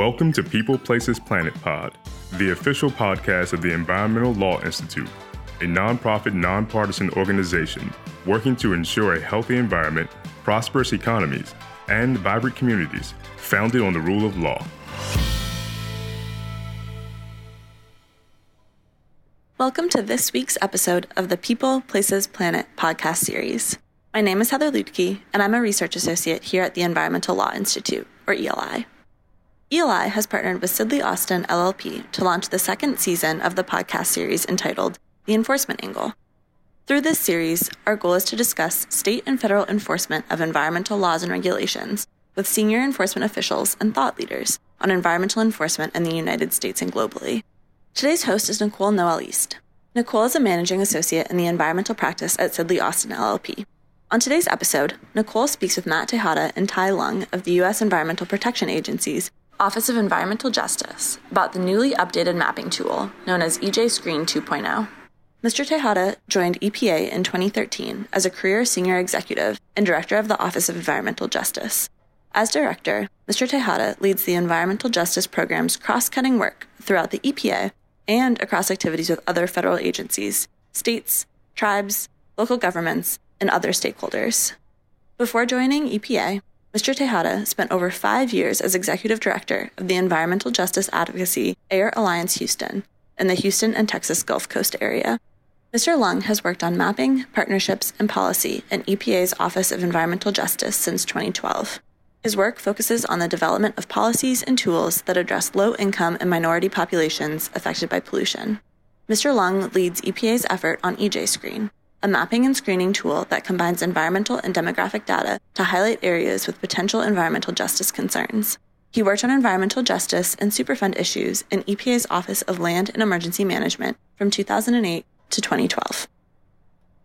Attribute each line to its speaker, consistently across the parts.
Speaker 1: Welcome to People Places Planet Pod, the official podcast of the Environmental Law Institute, a nonprofit, nonpartisan organization working to ensure a healthy environment, prosperous economies, and vibrant communities founded on the rule of law.
Speaker 2: Welcome to this week's episode of the People, Places, Planet podcast series. My name is Heather Lutke, and I'm a research associate here at the Environmental Law Institute, or ELI. ELI has partnered with Sidley Austin LLP to launch the second season of the podcast series entitled The Enforcement Angle. Through this series, our goal is to discuss state and federal enforcement of environmental laws and regulations with senior enforcement officials and thought leaders on environmental enforcement in the United States and globally. Today's host is Nicole Noel East. Nicole is a managing associate in the environmental practice at Sidley Austin LLP. On today's episode, Nicole speaks with Matt Tejada and Tai Lung of the U.S. Environmental Protection Agency's Office of Environmental Justice about the newly updated mapping tool known as EJ Screen 2.0. Mr. Tejada joined EPA in 2013 as a career senior executive and director of the Office of Environmental Justice. As director, Mr. Tejada leads the Environmental Justice Program's cross cutting work throughout the EPA and across activities with other federal agencies, states, tribes, local governments, and other stakeholders. Before joining EPA, Mr. Tejada spent over five years as executive director of the Environmental Justice Advocacy Air Alliance Houston in the Houston and Texas Gulf Coast area. Mr. Lung has worked on mapping, partnerships, and policy in EPA's Office of Environmental Justice since 2012. His work focuses on the development of policies and tools that address low income and minority populations affected by pollution. Mr. Lung leads EPA's effort on EJ Screen, a mapping and screening tool that combines environmental and demographic data to highlight areas with potential environmental justice concerns. He worked on environmental justice and Superfund issues in EPA's Office of Land and Emergency Management from 2008 to 2012.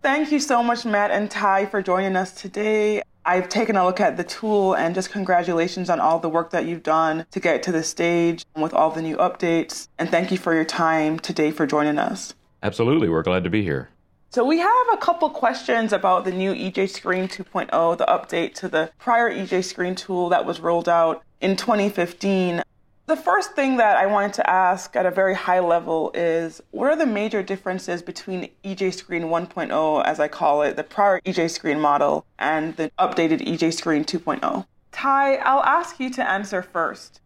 Speaker 3: Thank you so much, Matt and Tai, for joining us today. I've taken a look at the tool and just congratulations on all the work that you've done to get to this stage with all the new updates. And thank you for your time today for joining us.
Speaker 4: Absolutely. We're glad to be here.
Speaker 3: So we have a couple questions about the new EJ Screen 2.0, the update to the prior EJ Screen tool that was rolled out in 2015. The first thing that I wanted to ask at a very high level is what are the major differences between EJ Screen 1.0, as I call it, the prior EJ Screen model, and the updated EJ Screen 2.0? Tai, I'll ask you to answer first.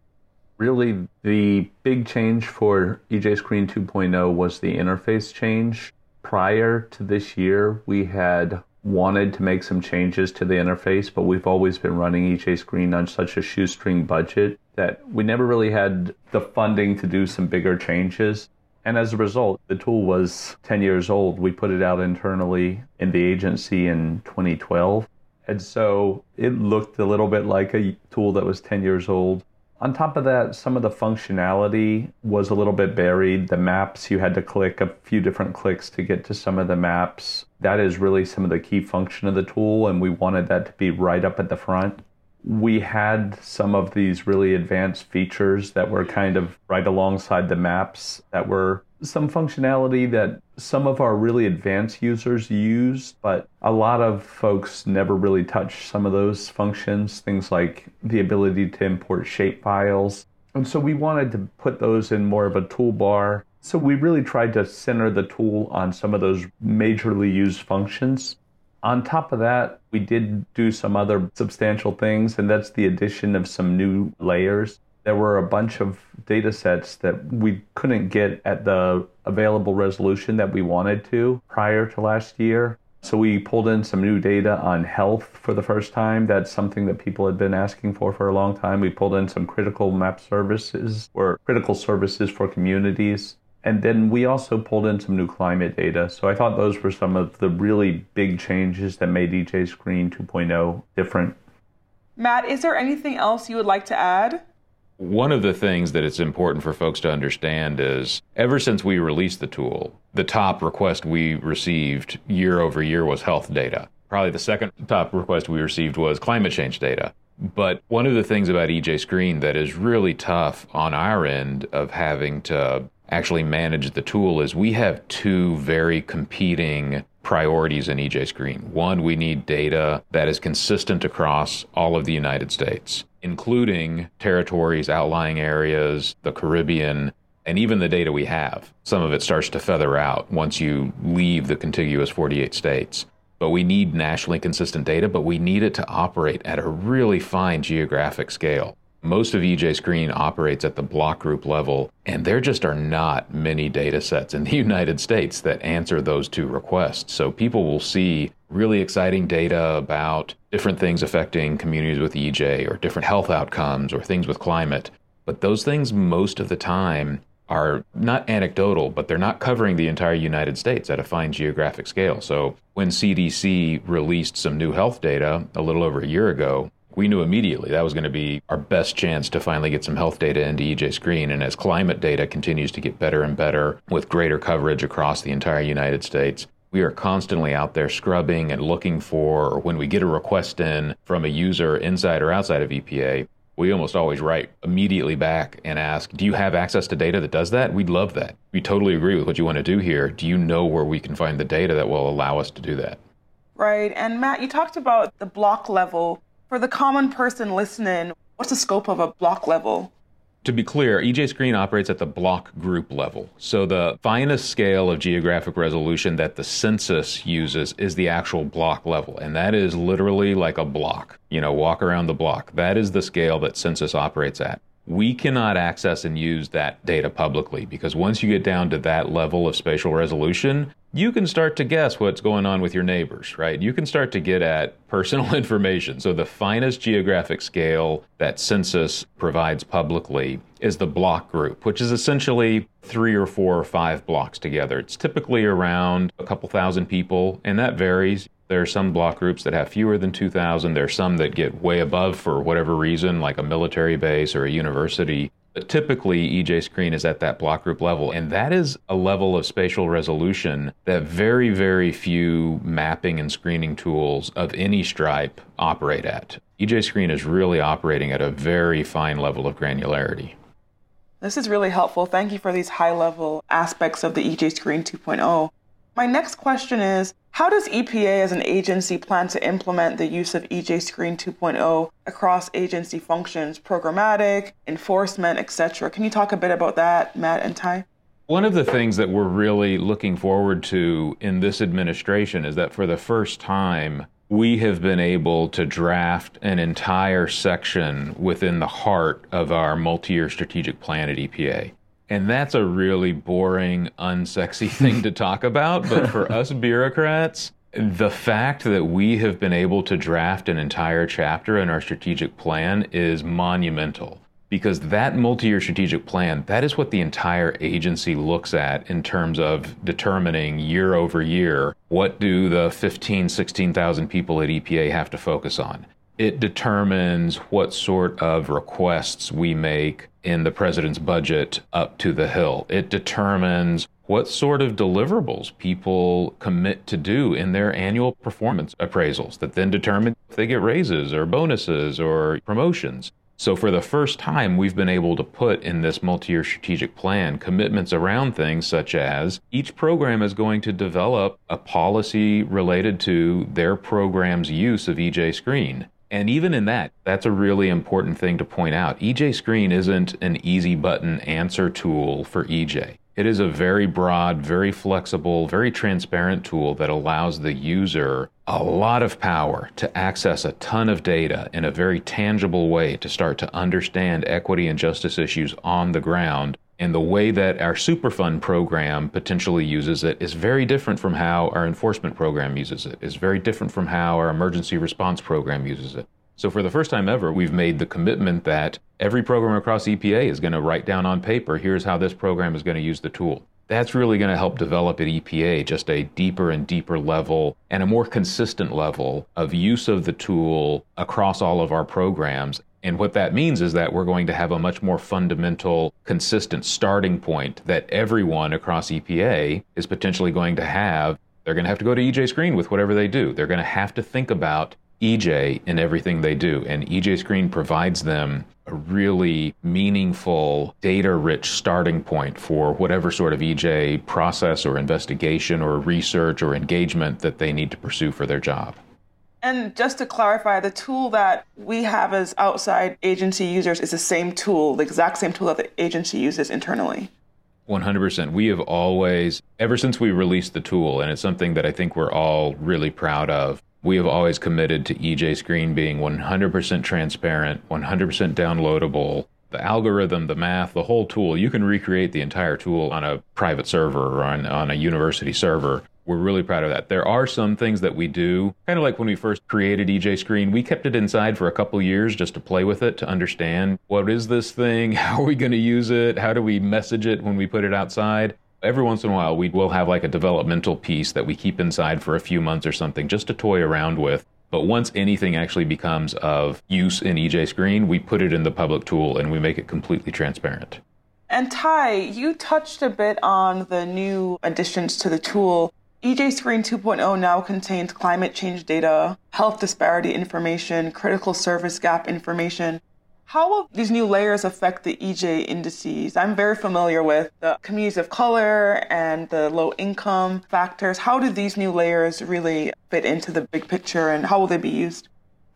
Speaker 5: Really, the big change for EJ Screen 2.0 was the interface change prior to this year, we had wanted to make some changes to the interface, but we've always been running EJ Screen on such a shoestring budget that we never really had the funding to do some bigger changes. And as a result, the tool was 10 years old. We put it out internally in the agency in 2012. And so it looked a little bit like a tool that was 10 years old. On top of that, some of the functionality was a little bit buried. The maps, you had to click a few different clicks to get to some of the maps. That is really some of the key function of the tool, and we wanted that to be right up at the front. We had some of these really advanced features that were kind of right alongside the maps that were some functionality that some of our really advanced users use, but a lot of folks never really touch some of those functions, things like the ability to import shape files. And so we wanted to put those in more of a toolbar. So we really tried to center the tool on some of those majorly used functions. On top of that, we did do some other substantial things, and that's the addition of some new layers there were a bunch of data sets that we couldn't get at the available resolution that we wanted to prior to last year. So we pulled in some new data on health for the first time. That's something that people had been asking for for a long time. We pulled in some critical map services or critical services for communities. And then we also pulled in some new climate data. So I thought those were some of the really big changes that made EJ Screen 2.0 different.
Speaker 3: Matt, is there anything else you would like to add?
Speaker 4: One of the things that it's important for folks to understand is ever since we released the tool, the top request we received year over year was health data. Probably the second top request we received was climate change data. But one of the things about EJ Screen that is really tough on our end of having to actually manage the tool is we have two very competing priorities in EJ Screen. One, we need data that is consistent across all of the United States, including territories, outlying areas, the Caribbean, and even the data we have. Some of it starts to feather out once you leave the contiguous 48 states. But we need nationally consistent data, but we need it to operate at a really fine geographic scale. Most of EJ Screen operates at the block group level, and there just are not many data sets in the United States that answer those two requests. So people will see really exciting data about different things affecting communities with EJ or different health outcomes or things with climate. But those things, most of the time, are not anecdotal, but they're not covering the entire United States at a fine geographic scale. So when CDC released some new health data a little over a year ago, we knew immediately that was going to be our best chance to finally get some health data into EJ Screen. And as climate data continues to get better and better with greater coverage across the entire United States, we are constantly out there scrubbing and looking for when we get a request in from a user inside or outside of EPA, we almost always write immediately back and ask, Do you have access to data that does that? We'd love that. We totally agree with what you want to do here. Do you know where we can find the data that will allow us to do that?
Speaker 3: Right. And Matt, you talked about the block level. For the common person listening, what's the scope of a block level?
Speaker 4: To be clear, EJ Screen operates at the block group level. So the finest scale of geographic resolution that the census uses is the actual block level. And that is literally like a block, you know, walk around the block. That is the scale that census operates at. We cannot access and use that data publicly because once you get down to that level of spatial resolution, you can start to guess what's going on with your neighbors, right? You can start to get at personal information. So, the finest geographic scale that census provides publicly is the block group, which is essentially three or four or five blocks together. It's typically around a couple thousand people, and that varies. There are some block groups that have fewer than 2,000. There are some that get way above for whatever reason, like a military base or a university. But typically, EJ Screen is at that block group level, and that is a level of spatial resolution that very, very few mapping and screening tools of any stripe operate at. EJ Screen is really operating at a very fine level of granularity.
Speaker 3: This is really helpful. Thank you for these high level aspects of the EJ Screen 2.0. My next question is How does EPA as an agency plan to implement the use of EJ Screen 2.0 across agency functions, programmatic, enforcement, etc.? Can you talk a bit about that, Matt and Tai?
Speaker 4: One of the things that we're really looking forward to in this administration is that for the first time, we have been able to draft an entire section within the heart of our multi year strategic plan at EPA. And that's a really boring, unsexy thing to talk about. But for us bureaucrats, the fact that we have been able to draft an entire chapter in our strategic plan is monumental because that multi-year strategic plan that is what the entire agency looks at in terms of determining year over year what do the 15 16,000 people at EPA have to focus on it determines what sort of requests we make in the president's budget up to the Hill. It determines what sort of deliverables people commit to do in their annual performance appraisals that then determine if they get raises or bonuses or promotions. So, for the first time, we've been able to put in this multi year strategic plan commitments around things such as each program is going to develop a policy related to their program's use of EJ Screen. And even in that, that's a really important thing to point out. EJ Screen isn't an easy button answer tool for EJ. It is a very broad, very flexible, very transparent tool that allows the user a lot of power to access a ton of data in a very tangible way to start to understand equity and justice issues on the ground and the way that our Superfund program potentially uses it is very different from how our enforcement program uses it. It's very different from how our emergency response program uses it. So, for the first time ever, we've made the commitment that every program across EPA is going to write down on paper here's how this program is going to use the tool. That's really going to help develop at EPA just a deeper and deeper level and a more consistent level of use of the tool across all of our programs and what that means is that we're going to have a much more fundamental, consistent starting point that everyone across EPA is potentially going to have. They're going to have to go to EJ Screen with whatever they do. They're going to have to think about EJ in everything they do. And EJ Screen provides them a really meaningful, data rich starting point for whatever sort of EJ process or investigation or research or engagement that they need to pursue for their job.
Speaker 3: And just to clarify, the tool that we have as outside agency users is the same tool, the exact same tool that the agency uses internally.
Speaker 4: 100%. We have always, ever since we released the tool, and it's something that I think we're all really proud of, we have always committed to EJ Screen being 100% transparent, 100% downloadable. The algorithm, the math, the whole tool, you can recreate the entire tool on a private server or on, on a university server. We're really proud of that. There are some things that we do, kind of like when we first created EJ Screen, we kept it inside for a couple years just to play with it, to understand what is this thing? How are we going to use it? How do we message it when we put it outside? every once in a while we will have like a developmental piece that we keep inside for a few months or something just to toy around with. But once anything actually becomes of use in EJ Screen, we put it in the public tool and we make it completely transparent.
Speaker 3: And Tai, you touched a bit on the new additions to the tool. EJ Screen 2.0 now contains climate change data, health disparity information, critical service gap information, how will these new layers affect the EJ indices? I'm very familiar with the communities of color and the low income factors. How do these new layers really fit into the big picture and how will they be used?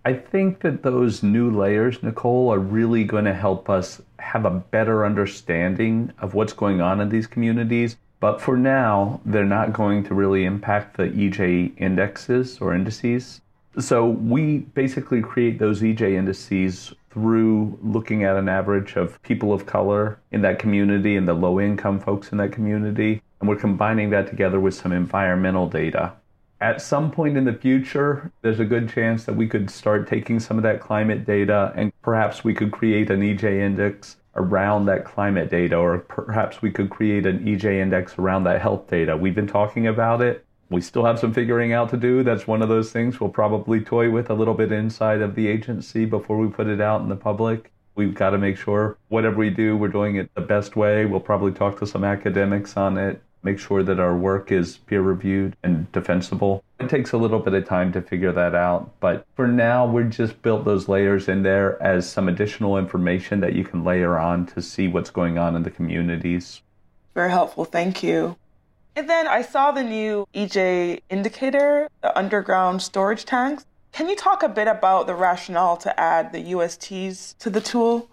Speaker 5: I think that those new layers, Nicole, are really going to help us have a better understanding of what's going on in these communities. But for now, they're not going to really impact the EJ indexes or indices. So we basically create those EJ indices through looking at an average of people of color in that community and the low income folks in that community. And we're combining that together with some environmental data. At some point in the future, there's a good chance that we could start taking some of that climate data and perhaps we could create an EJ index around that climate data, or perhaps we could create an EJ index around that health data. We've been talking about it we still have some figuring out to do. That's one of those things we'll probably toy with a little bit inside of the agency before we put it out in the public. We've got to make sure whatever we do, we're doing it the best way. We'll probably talk to some academics on it, make sure that our work is peer reviewed and defensible. It takes a little bit of time to figure that out, but for now, we've just built those layers in there as some additional information that you can layer on to see what's going on in the communities.
Speaker 3: Very helpful. Thank you. And then I saw the new EJ indicator, the underground storage tanks. Can you talk a bit about the rationale to add the USTs to the tool?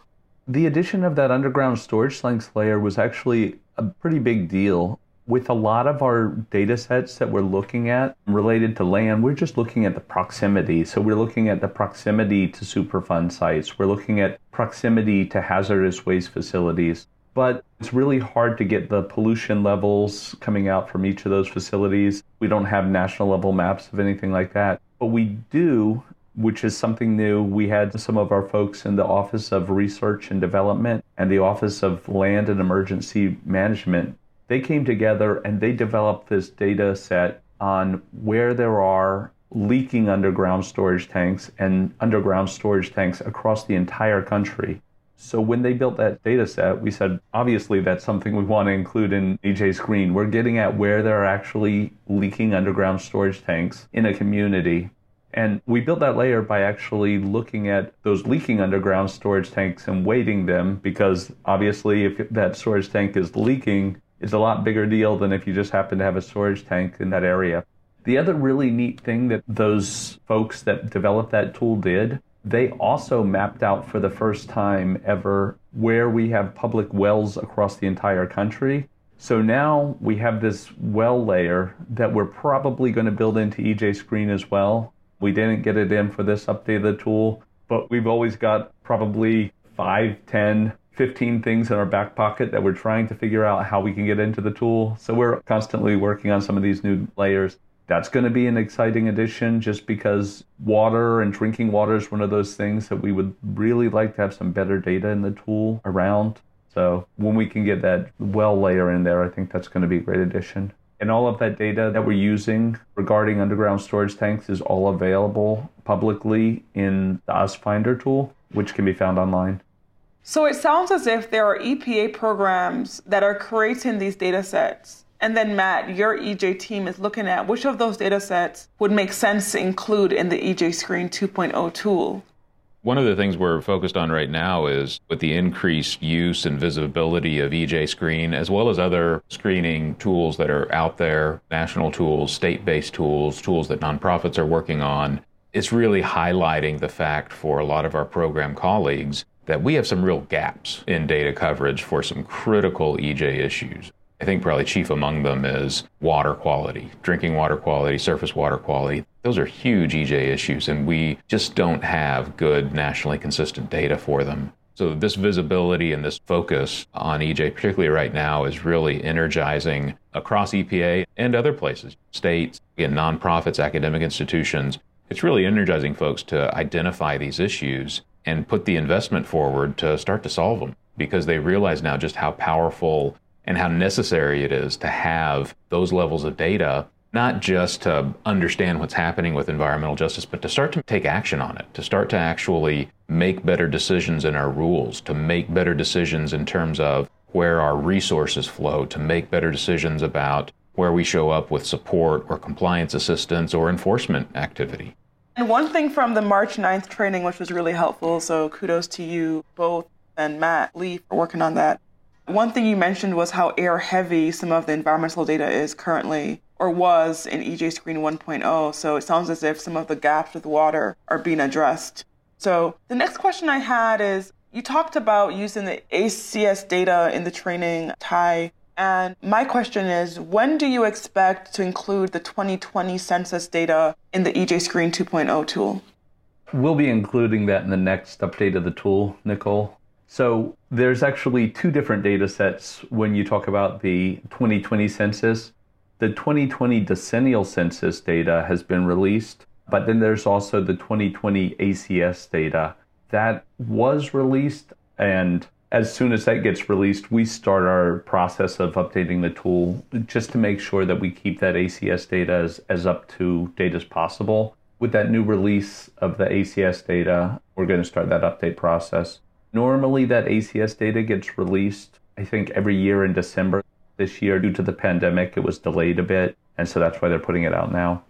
Speaker 5: The addition of that underground storage tanks layer was actually a pretty big deal. With a lot of our data sets that we're looking at related to land, we're just looking at the proximity. So we're looking at the proximity to Superfund sites. We're looking at proximity to hazardous waste facilities but it's really hard to get the pollution levels coming out from each of those facilities. We don't have national level maps of anything like that. But we do, which is something new. We had some of our folks in the Office of Research and Development and the Office of Land and Emergency Management. They came together and they developed this data set on where there are leaking underground storage tanks and underground storage tanks across the entire country. So when they built that data set, we said, obviously, that's something we want to include in EJ Screen. We're getting at where there are actually leaking underground storage tanks in a community. And we built that layer by actually looking at those leaking underground storage tanks and weighting them because obviously, if that storage tank is leaking, it's a lot bigger deal than if you just happen to have a storage tank in that area. The other really neat thing that those folks that developed that tool did they also mapped out for the first time ever where we have public wells across the entire country. So now we have this well layer that we're probably going to build into EJ Screen as well. We didn't get it in for this update of the tool, but we've always got probably 5, 10, 15 things in our back pocket that we're trying to figure out how we can get into the tool. So we're constantly working on some of these new layers that's going to be an exciting addition just because water and drinking water is one of those things that we would really like to have some better data in the tool around. So when we can get that well layer in there, I think that's going to be a great addition. And all of that data that we're using regarding underground storage tanks is all available publicly in the UST Finder tool, which can be found online.
Speaker 3: So it sounds as if there are EPA programs that are creating these data sets and then, Matt, your EJ team is looking at which of those data sets would make sense to include in the EJ Screen 2.0 tool.
Speaker 4: One of the things we're focused on right now is with the increased use and visibility of EJ Screen, as well as other screening tools that are out there, national tools, state based tools, tools that nonprofits are working on. It's really highlighting the fact for a lot of our program colleagues that we have some real gaps in data coverage for some critical EJ issues. I think probably chief among them is water quality, drinking water quality, surface water quality. Those are huge EJ issues, and we just don't have good nationally consistent data for them. So, this visibility and this focus on EJ, particularly right now, is really energizing across EPA and other places, states, again, nonprofits, academic institutions. It's really energizing folks to identify these issues and put the investment forward to start to solve them because they realize now just how powerful and how necessary it is to have those levels of data, not just to understand what's happening with environmental justice, but to start to take action on it, to start to actually make better decisions in our rules, to make better decisions in terms of where our resources flow, to make better decisions about where we show up with support or compliance assistance or enforcement activity.
Speaker 3: And one thing from the March 9th training, which was really helpful, so kudos to you both and Matt Lee for working on that, one thing you mentioned was how air heavy some of the environmental data is currently or was in EJ Screen 1.0. So it sounds as if some of the gaps with water are being addressed. So the next question I had is you talked about using the ACS data in the training, Tai. And my question is when do you expect to include the 2020 census data in the EJ Screen 2.0 tool?
Speaker 5: We'll be including that in the next update of the tool, Nicole. So there's actually two different data sets when you talk about the 2020 census. The 2020 decennial census data has been released, but then there's also the 2020 ACS data that was released. And as soon as that gets released, we start our process of updating the tool just to make sure that we keep that ACS data as, as up to date as possible. With that new release of the ACS data, we're going to start that update process. Normally, that ACS data gets released, I think, every year in December. This year, due to the pandemic, it was delayed a bit. And so that's why they're putting it out now.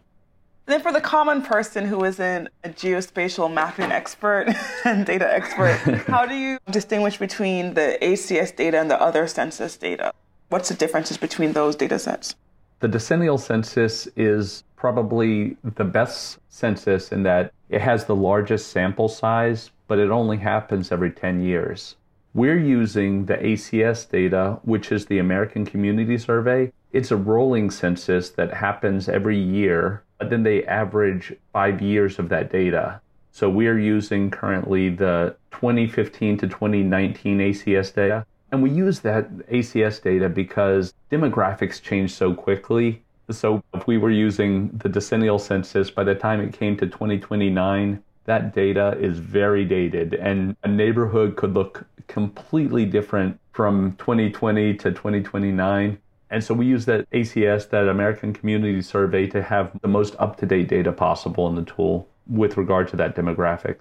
Speaker 3: Then, for the common person who isn't a geospatial mapping expert and data expert, how do you distinguish between the ACS data and the other census data? What's the differences between those data sets?
Speaker 5: The decennial census is probably the best census in that it has the largest sample size, but it only happens every 10 years. We're using the ACS data, which is the American Community Survey. It's a rolling census that happens every year, but then they average five years of that data. So we're using currently the 2015 to 2019 ACS data. And we use that ACS data because demographics change so quickly. So if we were using the decennial census, by the time it came to 2029, that data is very dated and a neighborhood could look completely different from 2020 to 2029. And so we use that ACS, that American Community Survey, to have the most up to date data possible in the tool with regard to that demographic.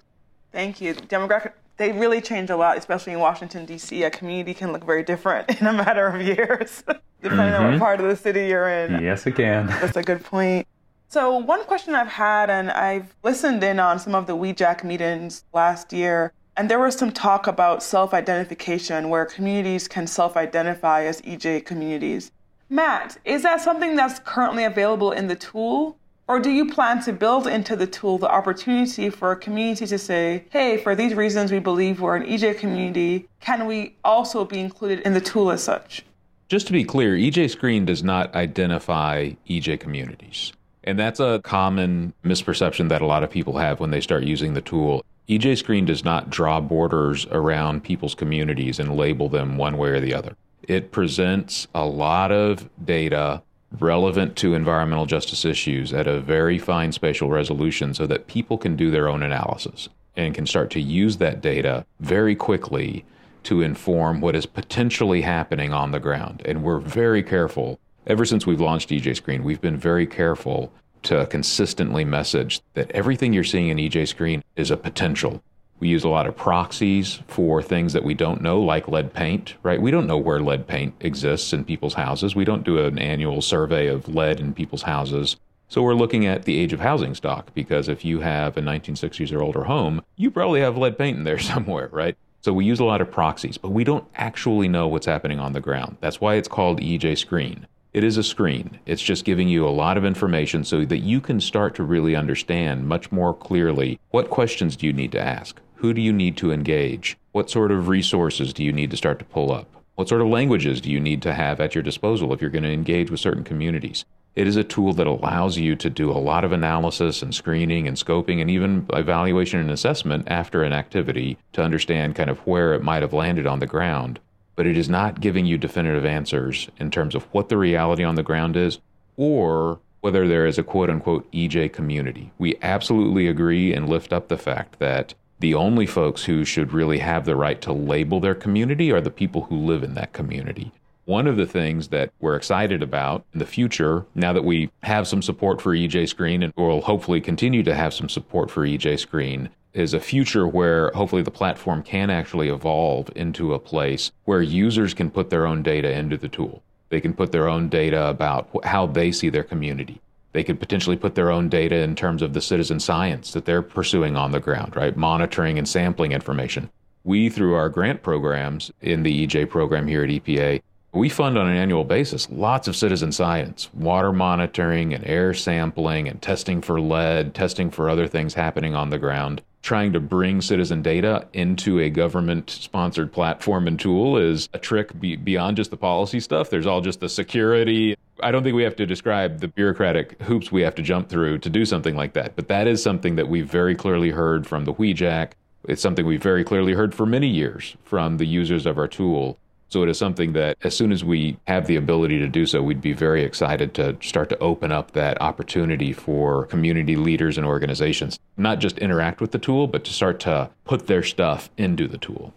Speaker 3: Thank you. Demographic, they really change a lot, especially in Washington, D.C. A community can look very different in a matter of years, depending mm-hmm. on what mm-hmm. part of the city you're in.
Speaker 5: Yes, it can.
Speaker 3: That's a good point. So, one question I've had, and I've listened in on some of the WHEJAC meetings last year, and there was some talk about self identification where communities can self identify as EJ communities. Matt, is that something that's currently available in the tool? Or do you plan to build into the tool the opportunity for a community to say, hey, for these reasons we believe we're an EJ community, can we also be included in the tool as such?
Speaker 4: Just to be clear, EJ Screen does not identify EJ communities. And that's a common misperception that a lot of people have when they start using the tool. EJ Screen does not draw borders around people's communities and label them one way or the other. It presents a lot of data relevant to environmental justice issues at a very fine spatial resolution so that people can do their own analysis and can start to use that data very quickly to inform what is potentially happening on the ground. And we're very careful ever since we've launched EJ Screen, we've been very careful to consistently message that everything you're seeing in EJ Screen is a potential. We use a lot of proxies for things that we don't know, like lead paint, right? We don't know where lead paint exists in people's houses. We don't do an annual survey of lead in people's houses. So we're looking at the age of housing stock because if you have a 1960s or older home, you probably have lead paint in there somewhere, right? So we use a lot of proxies, but we don't actually know what's happening on the ground. That's why it's called EJ Screen. It is a screen. It's just giving you a lot of information so that you can start to really understand much more clearly what questions do you need to ask? Who do you need to engage? What sort of resources do you need to start to pull up? What sort of languages do you need to have at your disposal if you're going to engage with certain communities? It is a tool that allows you to do a lot of analysis and screening and scoping and even evaluation and assessment after an activity to understand kind of where it might have landed on the ground but it is not giving you definitive answers in terms of what the reality on the ground is or whether there is a quote unquote EJ community. We absolutely agree and lift up the fact that the only folks who should really have the right to label their community are the people who live in that community. One of the things that we're excited about in the future, now that we have some support for EJ Screen and will hopefully continue to have some support for EJ Screen, is a future where hopefully the platform can actually evolve into a place where users can put their own data into the tool. They can put their own data about how they see their community. They could potentially put their own data in terms of the citizen science that they're pursuing on the ground, right? Monitoring and sampling information. We, through our grant programs in the EJ program here at EPA, we fund on an annual basis lots of citizen science, water monitoring and air sampling and testing for lead, testing for other things happening on the ground trying to bring citizen data into a government sponsored platform and tool is a trick be- beyond just the policy stuff. There's all just the security. I don't think we have to describe the bureaucratic hoops we have to jump through to do something like that. But that is something that we've very clearly heard from the WHEJAC. It's something we've very clearly heard for many years from the users of our tool. So it is something that as soon as we have the ability to do so, we'd be very excited to start to open up that opportunity for community leaders and organizations, not just interact with the tool, but to start to put their stuff into the tool.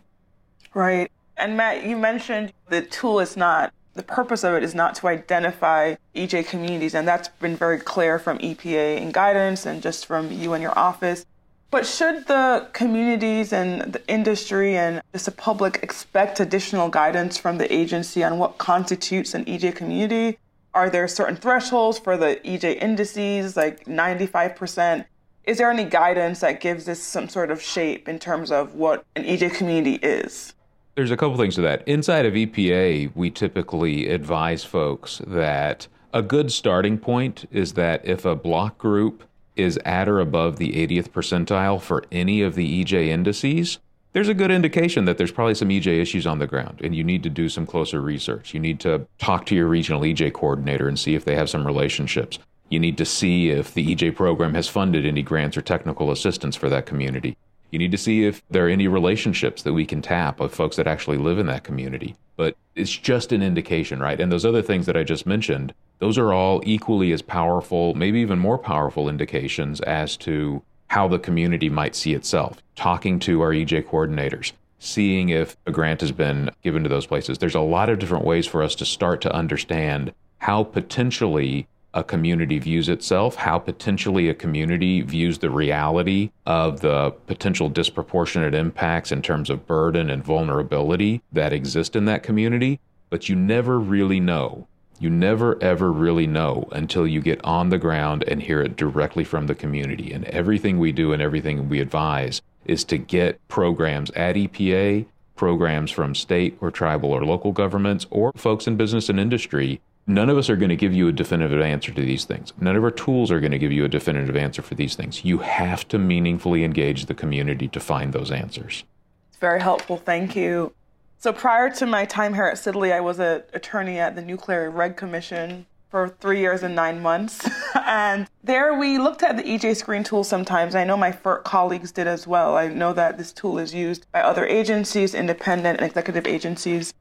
Speaker 3: Right. And Matt, you mentioned the tool is not the purpose of it is not to identify EJ communities, and that's been very clear from EPA and guidance and just from you and your office. But should the communities and the industry and just the public expect additional guidance from the agency on what constitutes an EJ community? Are there certain thresholds for the EJ indices, like 95%? Is there any guidance that gives this some sort of shape in terms of what an EJ community is?
Speaker 4: There's a couple things to that. Inside of EPA, we typically advise folks that a good starting point is that if a block group is at or above the 80th percentile for any of the EJ indices, there's a good indication that there's probably some EJ issues on the ground and you need to do some closer research. You need to talk to your regional EJ coordinator and see if they have some relationships. You need to see if the EJ program has funded any grants or technical assistance for that community. You need to see if there are any relationships that we can tap of folks that actually live in that community. But it's just an indication, right? And those other things that I just mentioned, those are all equally as powerful, maybe even more powerful indications as to how the community might see itself. Talking to our EJ coordinators, seeing if a grant has been given to those places. There's a lot of different ways for us to start to understand how potentially a community views itself, how potentially a community views the reality of the potential disproportionate impacts in terms of burden and vulnerability that exist in that community. But you never really know. You never ever really know until you get on the ground and hear it directly from the community. And everything we do and everything we advise is to get programs at EPA, programs from state or tribal or local governments, or folks in business and industry None of us are going to give you a definitive answer to these things. None of our tools are going to give you a definitive answer for these things. You have to meaningfully engage the community to find those answers.
Speaker 3: It's very helpful. Thank you. So prior to my time here at Sidley, I was an attorney at the Nuclear Reg Commission for three years and nine months. and there we looked at the EJ screen tool sometimes. I know my FERC colleagues did as well. I know that this tool is used by other agencies, independent and executive agencies.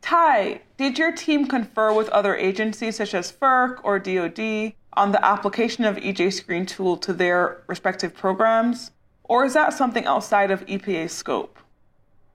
Speaker 3: Tai, did your team confer with other agencies such as FERC or DoD on the application of EJ Screen tool to their respective programs? Or is that something outside of EPA's scope?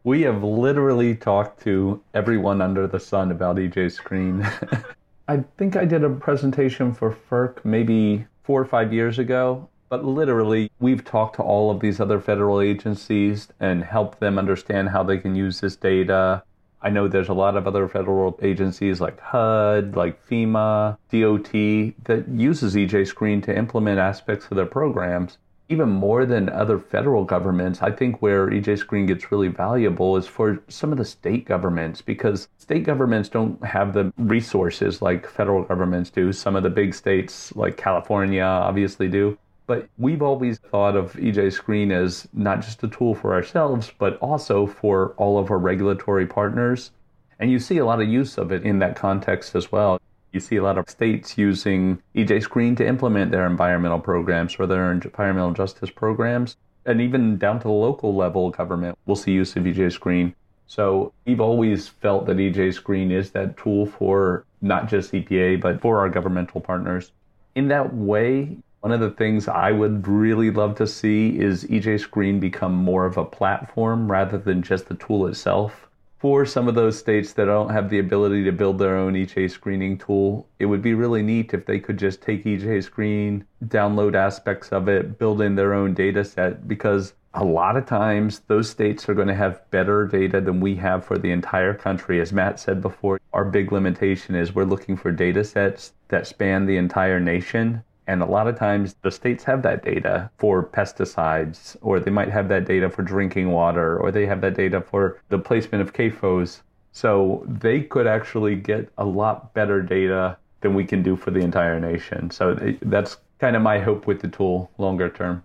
Speaker 5: We have literally talked to everyone under the sun about EJ Screen. I think I did a presentation for FERC maybe four or five years ago, but literally we've talked to all of these other federal agencies and helped them understand how they can use this data, I know there's a lot of other federal agencies like HUD, like FEMA, DOT that uses EJ Screen to implement aspects of their programs. Even more than other federal governments, I think where EJ Screen gets really valuable is for some of the state governments because state governments don't have the resources like federal governments do. Some of the big states like California obviously do. But we've always thought of EJ Screen as not just a tool for ourselves, but also for all of our regulatory partners. And you see a lot of use of it in that context as well. You see a lot of states using EJ Screen to implement their environmental programs or their environmental justice programs. And even down to the local level government, we'll see use of EJ Screen. So we've always felt that EJ Screen is that tool for not just EPA, but for our governmental partners. In that way, one of the things I would really love to see is EJ Screen become more of a platform rather than just the tool itself. For some of those states that don't have the ability to build their own EJ screening tool, it would be really neat if they could just take EJ Screen, download aspects of it, build in their own data set because a lot of times those states are going to have better data than we have for the entire country. As Matt said before, our big limitation is we're looking for data sets that span the entire nation. And a lot of times the states have that data for pesticides, or they might have that data for drinking water, or they have that data for the placement of CAFOs. So they could actually get a lot better data than we can do for the entire nation. So that's kind of my hope with the tool longer term.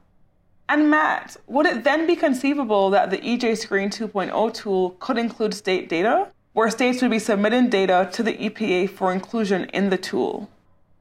Speaker 3: And Matt, would it then be conceivable that the EJ Screen 2.0 tool could include state data, where states would be submitting data to the EPA for inclusion in the tool?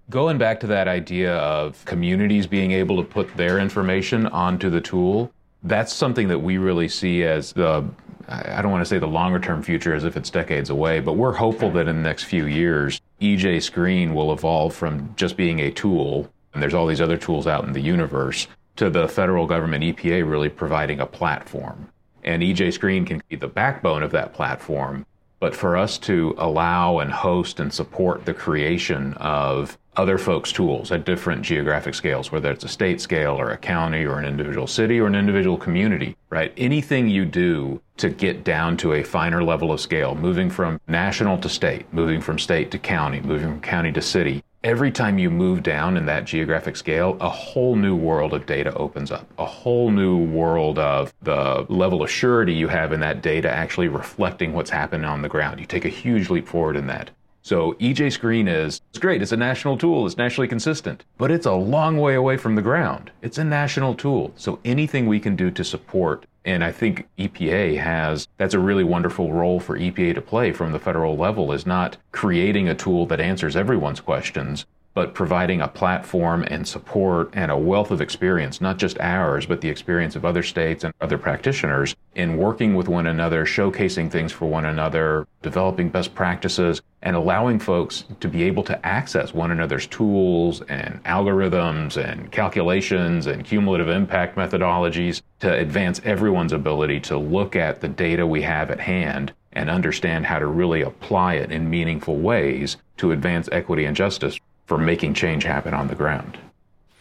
Speaker 4: Going back to that idea of communities being able to put their information onto the tool, that's something that we really see as the I don't want to say the longer term future as if it's decades away, but we're hopeful that in the next few years, EJ Screen will evolve from just being a tool, and there's all these other tools out in the universe, to the federal government EPA really providing a platform. And EJ Screen can be the backbone of that platform. But for us to allow and host and support the creation of other folks' tools at different geographic scales, whether it's a state scale or a county or an individual city or an individual community, right? Anything you do to get down to a finer level of scale, moving from national to state, moving from state to county, moving from county to city, every time you move down in that geographic scale, a whole new world of data opens up. A whole new world of the level of surety you have in that data actually reflecting what's happening on the ground. You take a huge leap forward in that. So EJ Screen is it's great. It's a national tool. It's nationally consistent, but it's a long way away from the ground. It's a national tool. So anything we can do to support and I think EPA has, that's a really wonderful role for EPA to play from the federal level is not creating a tool that answers everyone's questions, but providing a platform and support and a wealth of experience, not just ours, but the experience of other states and other practitioners in working with one another, showcasing things for one another, developing best practices, and allowing folks to be able to access one another's tools and algorithms and calculations and cumulative impact methodologies to advance everyone's ability to look at the data we have at hand and understand how to really apply it in meaningful ways to advance equity and justice for making change happen on the ground.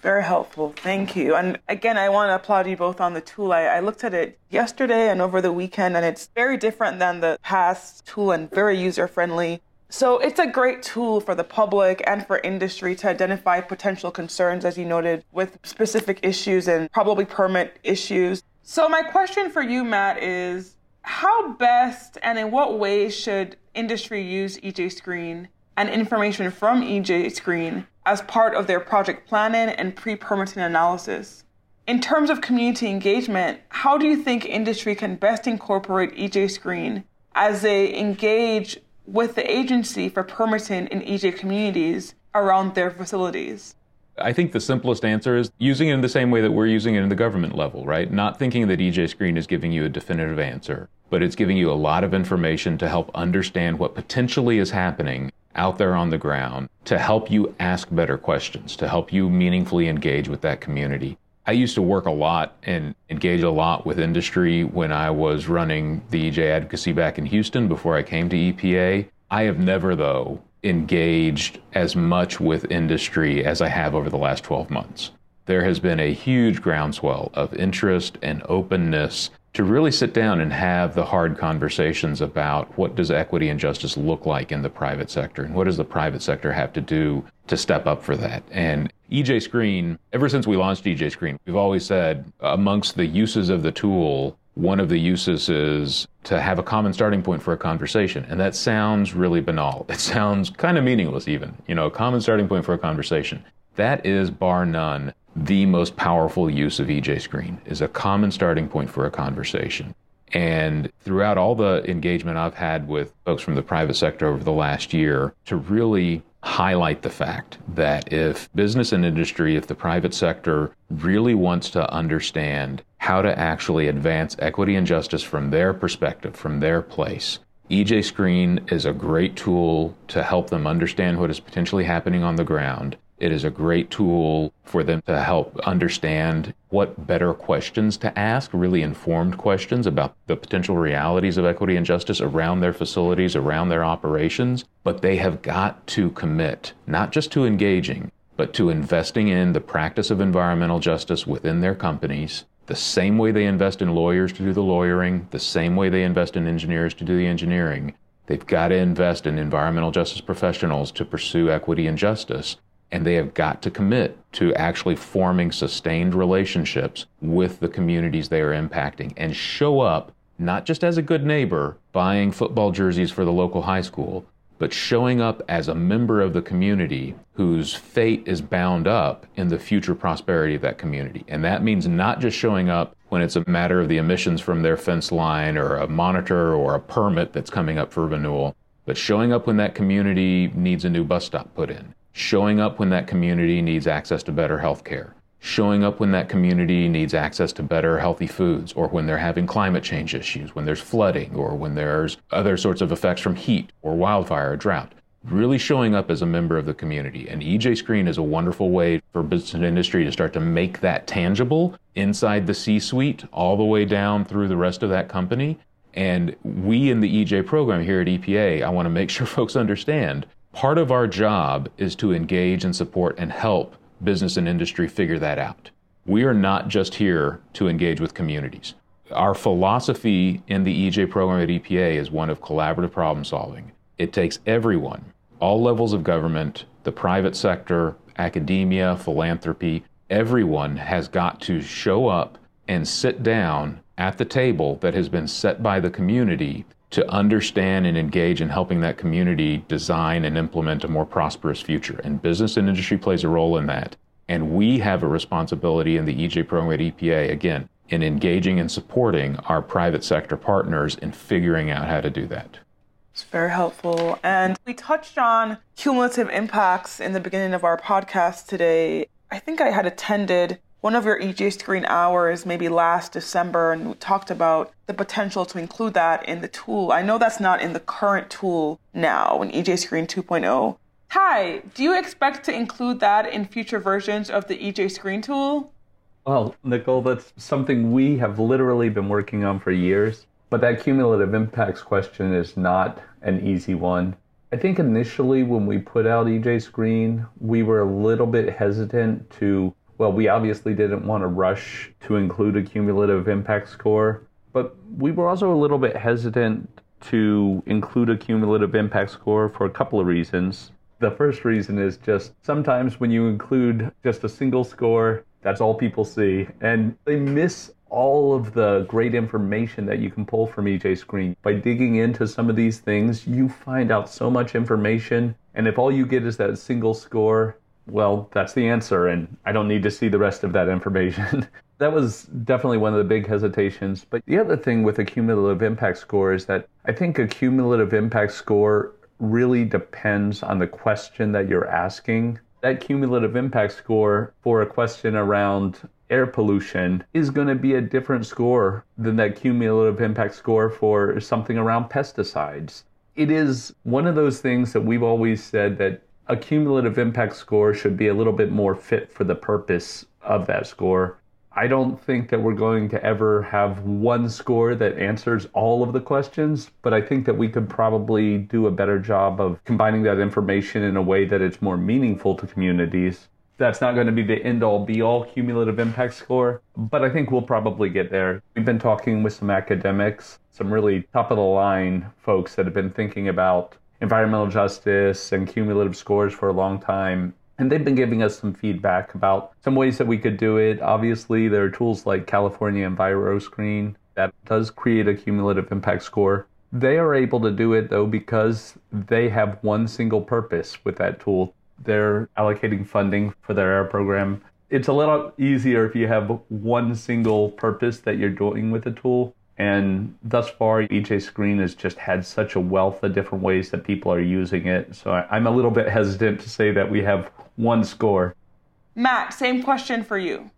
Speaker 3: Very helpful. Thank you. And again, I want to applaud you both on the tool. I, I, looked at it yesterday and over the weekend, and it's very different than the past tool and very user friendly. So it's a great tool for the public and for industry to identify potential concerns, as you noted, with specific issues and probably permit issues. So, my question for you, Matt, is how best and in what ways should industry use EJ Screen and information from EJ Screen as part of their project planning and pre permitting analysis. In terms of community engagement, how do you think industry can best incorporate EJ Screen as they engage with the agency for permitting in EJ communities around their facilities?
Speaker 4: I think the simplest answer is using it in the same way that we're using it in the government level, right? Not thinking that EJ Screen is giving you a definitive answer, but it's giving you a lot of information to help understand what potentially is happening out there on the ground to help you ask better questions, to help you meaningfully engage with that community. I used to work a lot and engage a lot with industry when I was running the EJ advocacy back in Houston before I came to EPA. I have never, though, engaged as much with industry as I have over the last 12 months. There has been a huge groundswell of interest and openness to really sit down and have the hard conversations about what does equity and justice look like in the private sector and what does the private sector have to do to step up for that. And EJ Screen, ever since we launched EJ Screen, we've always said amongst the uses of the tool, one of the uses is to have a common starting point for a conversation. And that sounds really banal. It sounds kind of meaningless, even. You know, a common starting point for a conversation. That is, bar none, the most powerful use of EJ Screen is a common starting point for a conversation. And throughout all the engagement I've had with folks from the private sector over the last year, to really highlight the fact that if business and industry, if the private sector really wants to understand how to actually advance equity and justice from their perspective, from their place, EJ Screen is a great tool to help them understand what is potentially happening on the ground it is a great tool for them to help understand what better questions to ask, really informed questions about the potential realities of equity and justice around their facilities, around their operations. But they have got to commit, not just to engaging, but to investing in the practice of environmental justice within their companies, the same way they invest in lawyers to do the lawyering, the same way they invest in engineers to do the engineering. They've got to invest in environmental justice professionals to pursue equity and justice and they have got to commit to actually forming sustained relationships with the communities they are impacting and show up not just as a good neighbor buying football jerseys for the local high school, but showing up as a member of the community whose fate is bound up in the future prosperity of that community. And that means not just showing up when it's a matter of the emissions from their fence line or a monitor or a permit that's coming up for renewal, but showing up when that community needs a new bus stop put in showing up when that community needs access to better health care, showing up when that community needs access to better healthy foods, or when they're having climate change issues, when there's flooding, or when there's other sorts of effects from heat or wildfire or drought. Really showing up as a member of the community. And EJ Screen is a wonderful way for business and industry to start to make that tangible inside the C suite, all the way down through the rest of that company. And we in the EJ program here at EPA, I want to make sure folks understand Part of our job is to engage and support and help business and industry figure that out. We are not just here to engage with communities. Our philosophy in the EJ program at EPA is one of collaborative problem solving. It takes everyone, all levels of government, the private sector, academia, philanthropy, everyone has got to show up and sit down at the table that has been set by the community to understand and engage in helping that community design and implement a more prosperous future. And business and industry plays a role in that. And we have a responsibility in the EJ program at EPA, again, in engaging and supporting our private sector partners in figuring out how to do that.
Speaker 3: It's very helpful. And we touched on cumulative impacts in the beginning of our podcast today. I think I had attended one of your EJ Screen hours maybe last December and we talked about the potential to include that in the tool. I know that's not in the current tool now in EJ Screen 2.0. Hi, do you expect to include that in future versions of the EJ Screen tool?
Speaker 5: Well, Nicole, that's something we have literally been working on for years. But that cumulative impacts question is not an easy one. I think initially when we put out EJ Screen, we were a little bit hesitant to well, we obviously didn't want to rush to include a cumulative impact score, but we were also a little bit hesitant to include a cumulative impact score for a couple of reasons. The first reason is just sometimes when you include just a single score, that's all people see, and they miss all of the great information that you can pull from EJ Screen. By digging into some of these things, you find out so much information, and if all you get is that single score, well, that's the answer, and I don't need to see the rest of that information. that was definitely one of the big hesitations. But the other thing with a cumulative impact score is that I think a cumulative impact score really depends on the question that you're asking. That cumulative impact score for a question around air pollution is going to be a different score than that cumulative impact score for something around pesticides. It is one of those things that we've always said that a cumulative impact score should be a little bit more fit for the purpose of that score. I don't think that we're going to ever have one score that answers all of the questions, but I think that we could probably do a better job of combining that information in a way that it's more meaningful to communities. That's not going to be the end all be all cumulative impact score, but I think we'll probably get there. We've been talking with some academics, some really top of the line folks that have been thinking about environmental justice and cumulative scores for a long time. And they've been giving us some feedback about some ways that we could do it. Obviously, there are tools like California EnviroScreen that does create a cumulative impact score. They are able to do it though because they have one single purpose with that tool. They're allocating funding for their air program. It's a little easier if you have one single purpose that you're doing with the tool. And thus far, EJ Screen has just had such a wealth of different ways that people are using it. So I'm a little bit hesitant to say that we have one score.
Speaker 3: Matt, same question for you.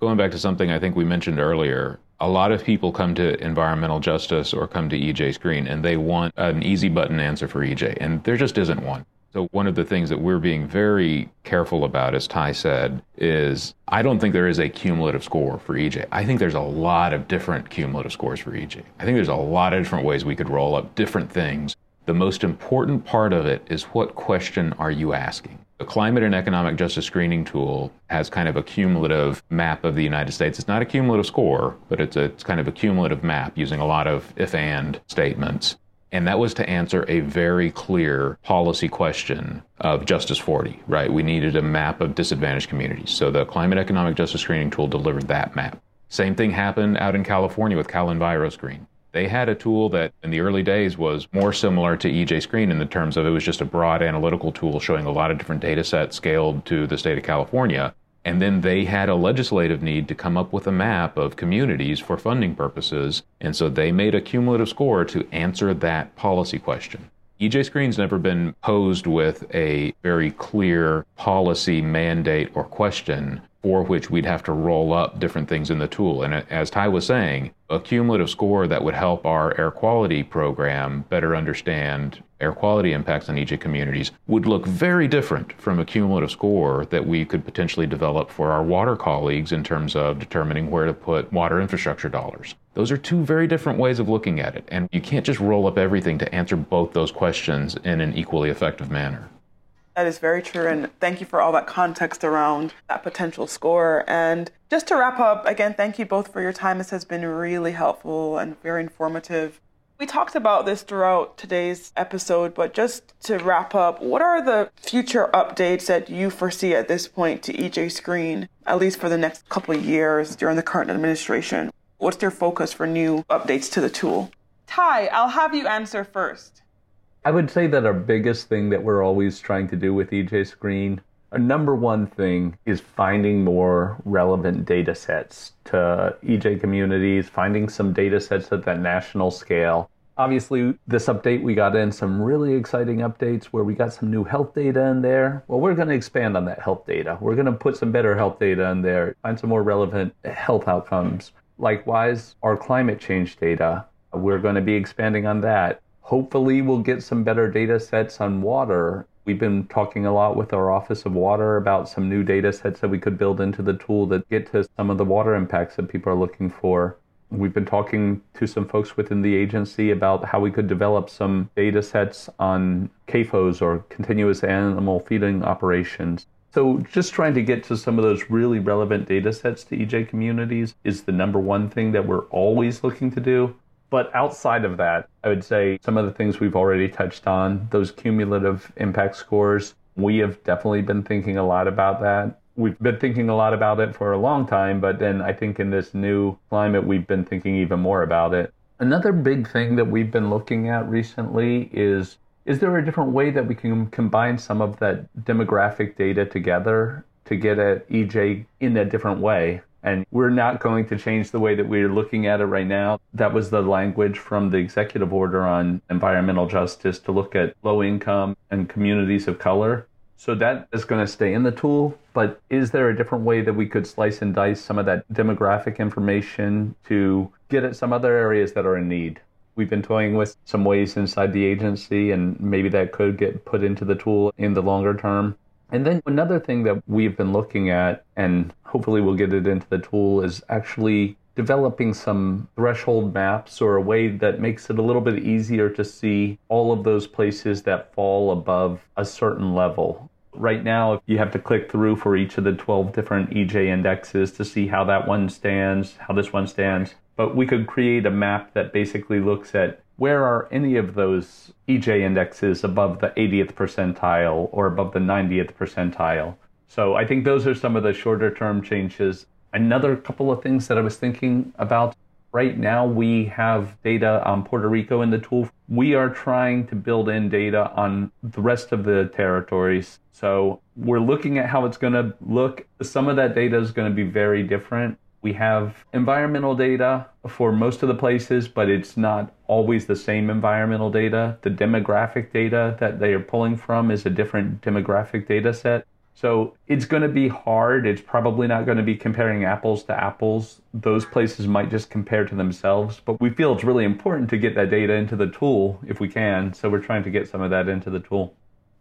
Speaker 4: Going back to something I think we mentioned earlier, a lot of people come to environmental justice or come to EJ Screen and they want an easy button answer for EJ, and there just isn't one. So, one of the things that we're being very careful about, as Tai said, is I don't think there is a cumulative score for EJ. I think there's a lot of different cumulative scores for EJ. I think there's a lot of different ways we could roll up different things. The most important part of it is what question are you asking? The Climate and Economic Justice Screening Tool has kind of a cumulative map of the United States. It's not a cumulative score, but it's, a, it's kind of a cumulative map using a lot of if and statements. And that was to answer a very clear policy question of Justice 40, right? We needed a map of disadvantaged communities. So the Climate Economic Justice Screening Tool delivered that map. Same thing happened out in California with Cal EnviroScreen. They had a tool that in the early days was more similar to EJ Screen in the terms of it was just a broad analytical tool showing a lot of different data sets scaled to the state of California. And then they had a legislative need to come up with a map of communities for funding purposes. And so they made a cumulative score to answer that policy question. EJ Screen's never been posed with a very clear policy mandate or question for which we'd have to roll up different things in the tool. And as Tai was saying, a cumulative score that would help our air quality program better understand air quality impacts on EJ communities would look very different from a cumulative score that we could potentially develop for our water colleagues in terms of determining where to put water infrastructure dollars. Those are two very different ways of looking at it, and you can't just roll up everything to answer both those questions in an equally effective manner.
Speaker 3: That is very true. And thank you for all that context around that potential score. And just to wrap up, again, thank you both for your time. This has been really helpful and very informative. We talked about this throughout today's episode, but just to wrap up, what are the future updates that you foresee at this point to EJ Screen, at least for the next couple of years during the current administration? What's their focus for new updates to the tool? Tai, I'll have you answer first.
Speaker 5: I would say that our biggest thing that we're always trying to do with EJ Screen, our number one thing is finding more relevant data sets to EJ communities, finding some data sets at that national scale. Obviously, this update, we got in some really exciting updates where we got some new health data in there. Well, we're going to expand on that health data. We're going to put some better health data in there, find some more relevant health outcomes. Likewise, our climate change data, we're going to be expanding on that. Hopefully, we'll get some better data sets on water. We've been talking a lot with our Office of Water about some new data sets that we could build into the tool that get to some of the water impacts that people are looking for. We've been talking to some folks within the agency about how we could develop some data sets on CAFOs or continuous animal feeding operations. So, just trying to get to some of those really relevant data sets to EJ communities is the number one thing that we're always looking to do. But outside of that, I would say some of the things we've already touched on, those cumulative impact scores, we have definitely been thinking a lot about that. We've been thinking a lot about it for a long time, but then I think in this new climate, we've been thinking even more about it. Another big thing that we've been looking at recently is is there a different way that we can combine some of that demographic data together to get at EJ in a different way? And we're not going to change the way that we're looking at it right now. That was the language from the executive order on environmental justice to look at low income and communities of color. So that is going to stay in the tool. But is there a different way that we could slice and dice some of that demographic information to get at some other areas that are in need? We've been toying with some ways inside the agency, and maybe that could get put into the tool in the longer term. And then another thing that we've been looking at, and hopefully we'll get it into the tool, is actually developing some threshold maps or a way that makes it a little bit easier to see all of those places that fall above a certain level. Right now, you have to click through for each of the 12 different EJ indexes to see how that one stands, how this one stands. But we could create a map that basically looks at where are any of those EJ indexes above the 80th percentile or above the 90th percentile. So I think those are some of the shorter term changes. Another couple of things that I was thinking about Right now, we have data on Puerto Rico in the tool. We are trying to build in data on the rest of the territories. So we're looking at how it's going to look. Some of that data is going to be very different. We have environmental data for most of the places, but it's not always the same environmental data. The demographic data that they are pulling from is a different demographic data set. So it's going to be hard. It's probably not going to be comparing apples to apples. Those places might just compare to themselves, but we feel it's really important to get that data into the tool if we can. So we're trying to get some of that into the tool.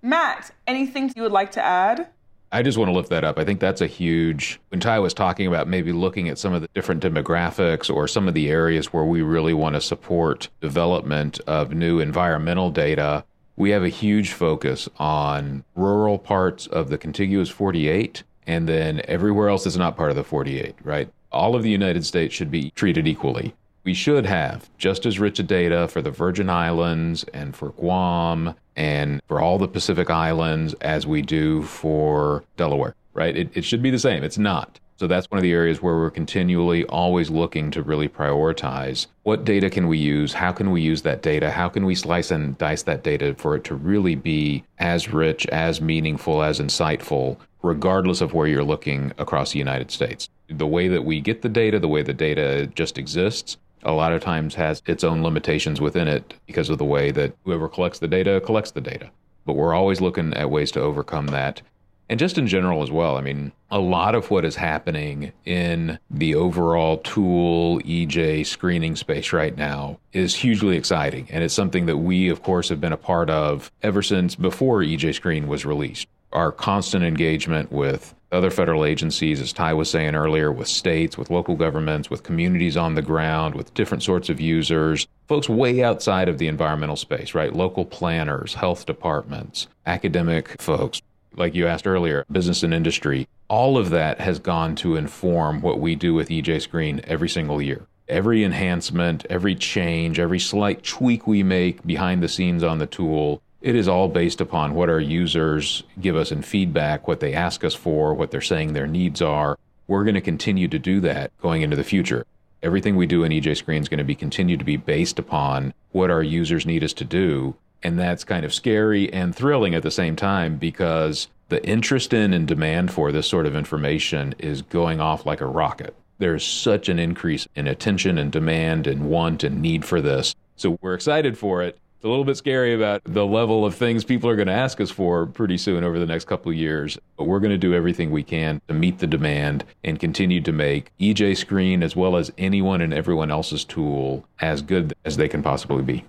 Speaker 3: Matt, anything you would like to add?
Speaker 4: I just want to lift that up. I think that's a huge. When Tai was talking about maybe looking at some of the different demographics or some of the areas where we really want to support development of new environmental data, we have a huge focus on rural parts of the contiguous 48 and then everywhere else that's not part of the 48, right? All of the United States should be treated equally. We should have just as rich a data for the Virgin Islands and for Guam and for all the Pacific Islands as we do for Delaware, right? It, it should be the same. It's not. So that's one of the areas where we're continually always looking to really prioritize what data can we use? How can we use that data? How can we slice and dice that data for it to really be as rich, as meaningful, as insightful, regardless of where you're looking across the United States? The way that we get the data, the way the data just exists, a lot of times has its own limitations within it because of the way that whoever collects the data collects the data. But we're always looking at ways to overcome that and just in general as well. I mean, a lot of what is happening in the overall tool EJ screening space right now is hugely exciting. And it's something that we, of course, have been a part of ever since before EJ Screen was released. Our constant engagement with other federal agencies, as Tai was saying earlier, with states, with local governments, with communities on the ground, with different sorts of users, folks way outside of the environmental space, right? Local planners, health departments, academic folks, like you asked earlier, business and industry, all of that has gone to inform what we do with EJ Screen every single year. Every enhancement, every change, every slight tweak we make behind the scenes on the tool, it is all based upon what our users give us in feedback, what they ask us for, what they're saying their needs are. We're going to continue to do that going into the future. Everything we do in EJ Screen is going to be continue to be based upon what our users need us to do and that's kind of scary and thrilling at the same time because the interest in and demand for this sort of information is going off like a rocket. There's such an increase in attention and demand and want and need for this. So we're excited for it. It's a little bit scary about the level of things people are going to ask us for pretty soon over the next couple of years. But we're going to do everything we can to meet the demand and continue to make EJ Screen as well as anyone and everyone else's tool as good as they can possibly be.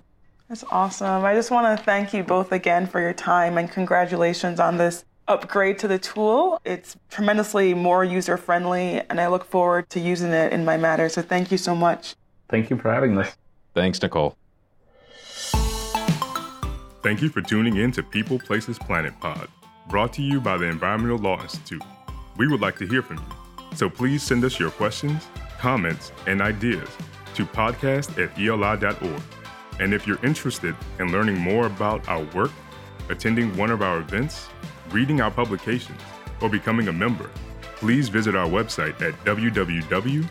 Speaker 3: That's awesome. I just want to thank you both again for your time and congratulations on this upgrade to the tool. It's tremendously more user friendly, and I look forward to using it in my matter. So thank you so much.
Speaker 5: Thank you for having us.
Speaker 4: Thanks, Nicole.
Speaker 1: Thank you for tuning in to People Places Planet Pod, brought to you by the Environmental Law Institute. We would like to hear from you, so please send us your questions, comments, and ideas to podcast at eli.org. And if you're interested in learning more about our work, attending one of our events, reading our publications, or becoming a member, please visit our website at www.eli.org.